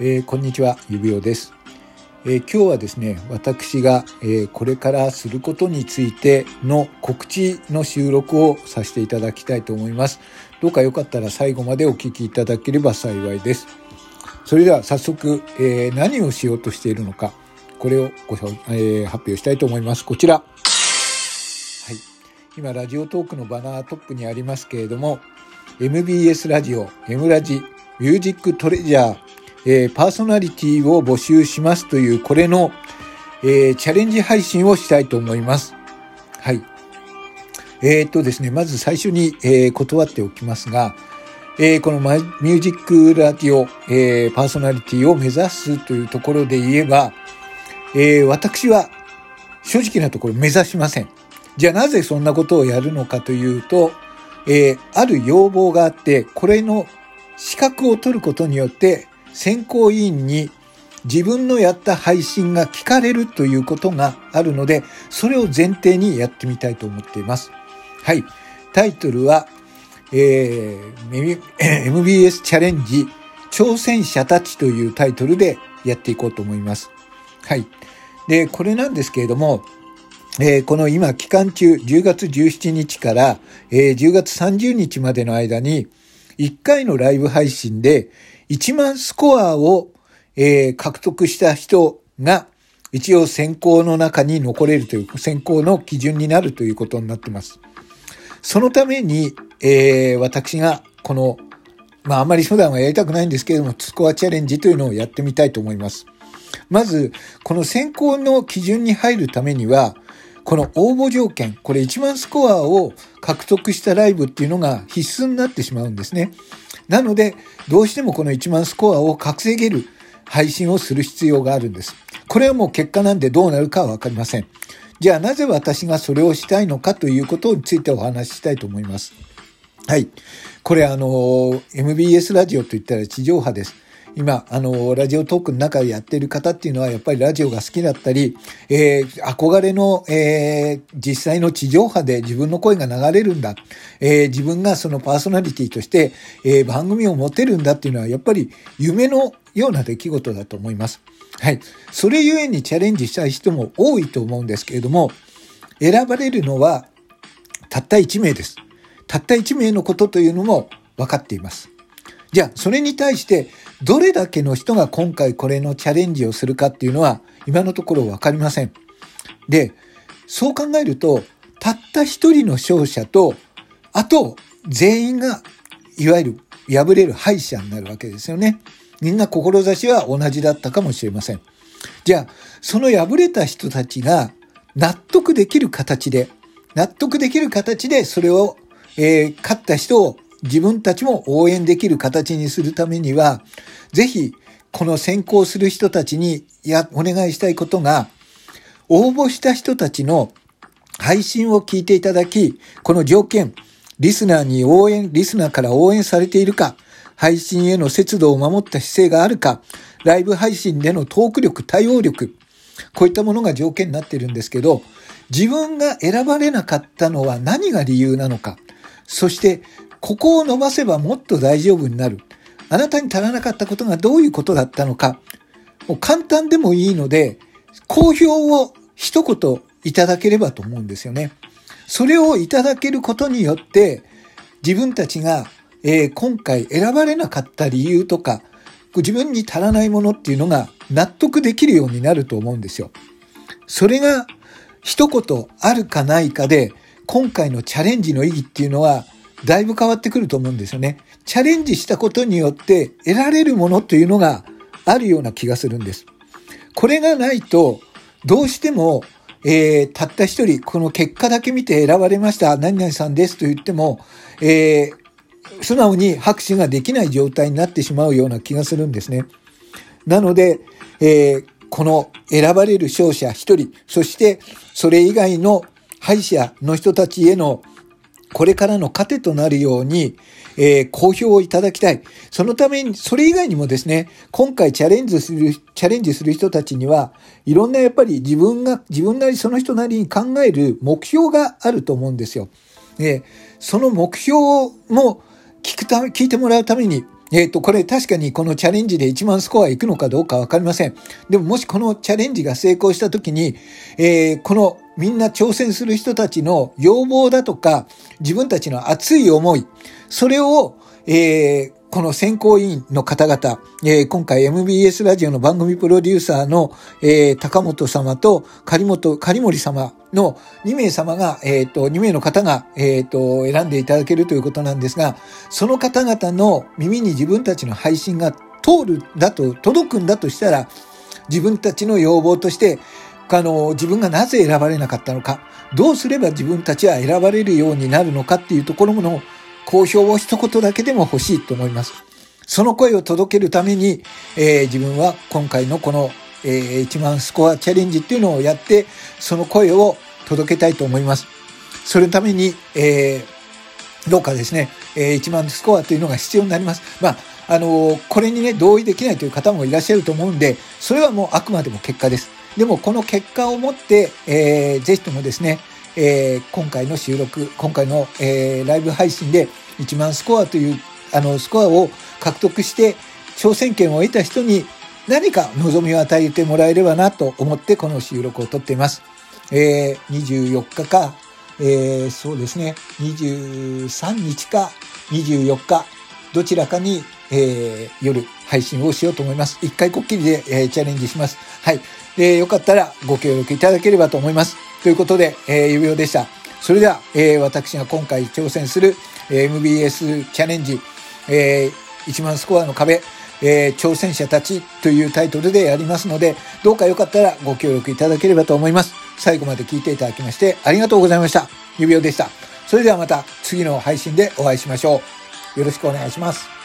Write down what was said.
えー、こんにちは、指輪です、えー、今日はですね、私が、えー、これからすることについての告知の収録をさせていただきたいと思います。どうかよかったら最後までお聞きいただければ幸いです。それでは早速、え何をしようとしているのか、これをご、え発表したいと思います。こちら。はい。今、ラジオトークのバナートップにありますけれども、MBS ラジオ、M ラジ、ミュージックトレジャー、えー、パーソナリティを募集しますという、これの、えー、チャレンジ配信をしたいと思います。はい。えー、っとですね、まず最初に、えー、断っておきますが、えー、このミュージックラディオ、えー、パーソナリティを目指すというところで言えば、えー、私は正直なところ目指しません。じゃあなぜそんなことをやるのかというと、えー、ある要望があって、これの資格を取ることによって選考委員に自分のやった配信が聞かれるということがあるので、それを前提にやってみたいと思っています。はい。タイトルは、えー、MBS チャレンジ挑戦者たちというタイトルでやっていこうと思います。はい。で、これなんですけれども、えー、この今期間中、10月17日から、えー、10月30日までの間に、1回のライブ配信で1万スコアを、えー、獲得した人が一応選考の中に残れるという選考の基準になるということになってます。そのために、えー、私がこの、まああまり普段はやりたくないんですけれども、スコアチャレンジというのをやってみたいと思います。まず、この選考の基準に入るためには、この応募条件、これ1万スコアを獲得したライブっていうのが必須になってしまうんですね。なので、どうしてもこの1万スコアを稼げる配信をする必要があるんです。これはもう結果なんでどうなるかはわかりません。じゃあなぜ私がそれをしたいのかということについてお話ししたいと思います。はい。これあの、MBS ラジオといったら地上波です。今、あの、ラジオトークの中でやってる方っていうのは、やっぱりラジオが好きだったり、えー、憧れの、えー、実際の地上波で自分の声が流れるんだ。えー、自分がそのパーソナリティとして、えー、番組を持てるんだっていうのは、やっぱり夢のような出来事だと思います。はい。それゆえにチャレンジしたい人も多いと思うんですけれども、選ばれるのは、たった1名です。たった1名のことというのも分かっています。じゃあ、それに対して、どれだけの人が今回これのチャレンジをするかっていうのは、今のところわかりません。で、そう考えると、たった一人の勝者と、あと、全員が、いわゆる敗れる敗者になるわけですよね。みんな志は同じだったかもしれません。じゃあ、その敗れた人たちが納得できる形で、納得できる形でそれを、えー、勝った人を自分たちも応援できる形にするためには、ぜひ、この先行する人たちにや、お願いしたいことが、応募した人たちの配信を聞いていただき、この条件、リスナーに応援、リスナーから応援されているか、配信への節度を守った姿勢があるか、ライブ配信でのトーク力、対応力、こういったものが条件になってるんですけど、自分が選ばれなかったのは何が理由なのか、そしてここを伸ばせばもっと大丈夫になる。あなたに足らなかったことがどういうことだったのか。もう簡単でもいいので、好評を一言いただければと思うんですよね。それをいただけることによって、自分たちが、えー、今回選ばれなかった理由とか、自分に足らないものっていうのが納得できるようになると思うんですよ。それが一言あるかないかで、今回のチャレンジの意義っていうのはだいぶ変わってくると思うんですよね。チャレンジしたことによって得られるものというのがあるような気がするんです。これがないと、どうしても、えー、たった一人、この結果だけ見て選ばれました、何々さんですと言っても、えー、素直に拍手ができない状態になってしまうような気がするんですね。なので、えー、この選ばれる勝者一人、そしてそれ以外の敗者の人たちへのこれからの糧となるように、えー、公表をいただきたい。そのために、それ以外にもですね、今回チャレンジする、チャレンジする人たちには、いろんなやっぱり自分が、自分なりその人なりに考える目標があると思うんですよ。で、その目標も聞くため、聞いてもらうために、えっ、ー、と、これ確かにこのチャレンジで1万スコアいくのかどうかわかりません。でももしこのチャレンジが成功した時に、えー、このみんな挑戦する人たちの要望だとか、自分たちの熱い思い、それを、えー、この選考委員の方々、えー、今回 MBS ラジオの番組プロデューサーの、えー、高本様と狩本、狩森様の2名様が、えっ、ー、と、2名の方が、えっ、と、選んでいただけるということなんですが、その方々の耳に自分たちの配信が通るだと、届くんだとしたら、自分たちの要望として、あの、自分がなぜ選ばれなかったのか、どうすれば自分たちは選ばれるようになるのかっていうところの好評を一言だけでも欲しいと思います。その声を届けるために、えー、自分は今回のこの、えー、1万スコアチャレンジっていうのをやって、その声を届けたいと思います。それのために、えー、どうかですね、えー、1万スコアというのが必要になります。まあ、あのー、これにね、同意できないという方もいらっしゃると思うんで、それはもうあくまでも結果です。でも、この結果をもって、えー、ぜひともですね、えー、今回の収録、今回の、えー、ライブ配信で1万スコアという、あの、スコアを獲得して、挑戦権を得た人に何か望みを与えてもらえればなと思ってこの収録を撮っています。えー、24日か、えー、そうですね、23日か24日、どちらかに、えー、夜配信をしようと思います。一回こっきりで、えー、チャレンジします。はい。えー、よかったらご協力いただければと思います。ということで、えー、指輪でした。それでは、えー、私が今回挑戦する、えー、MBS チャレンジ、えー、1万スコアの壁、えー、挑戦者たちというタイトルでやりますので、どうかよかったらご協力いただければと思います。最後まで聞いていただきましてありがとうございました。指輪でした。それではまた次の配信でお会いしましょう。よろしくお願いします。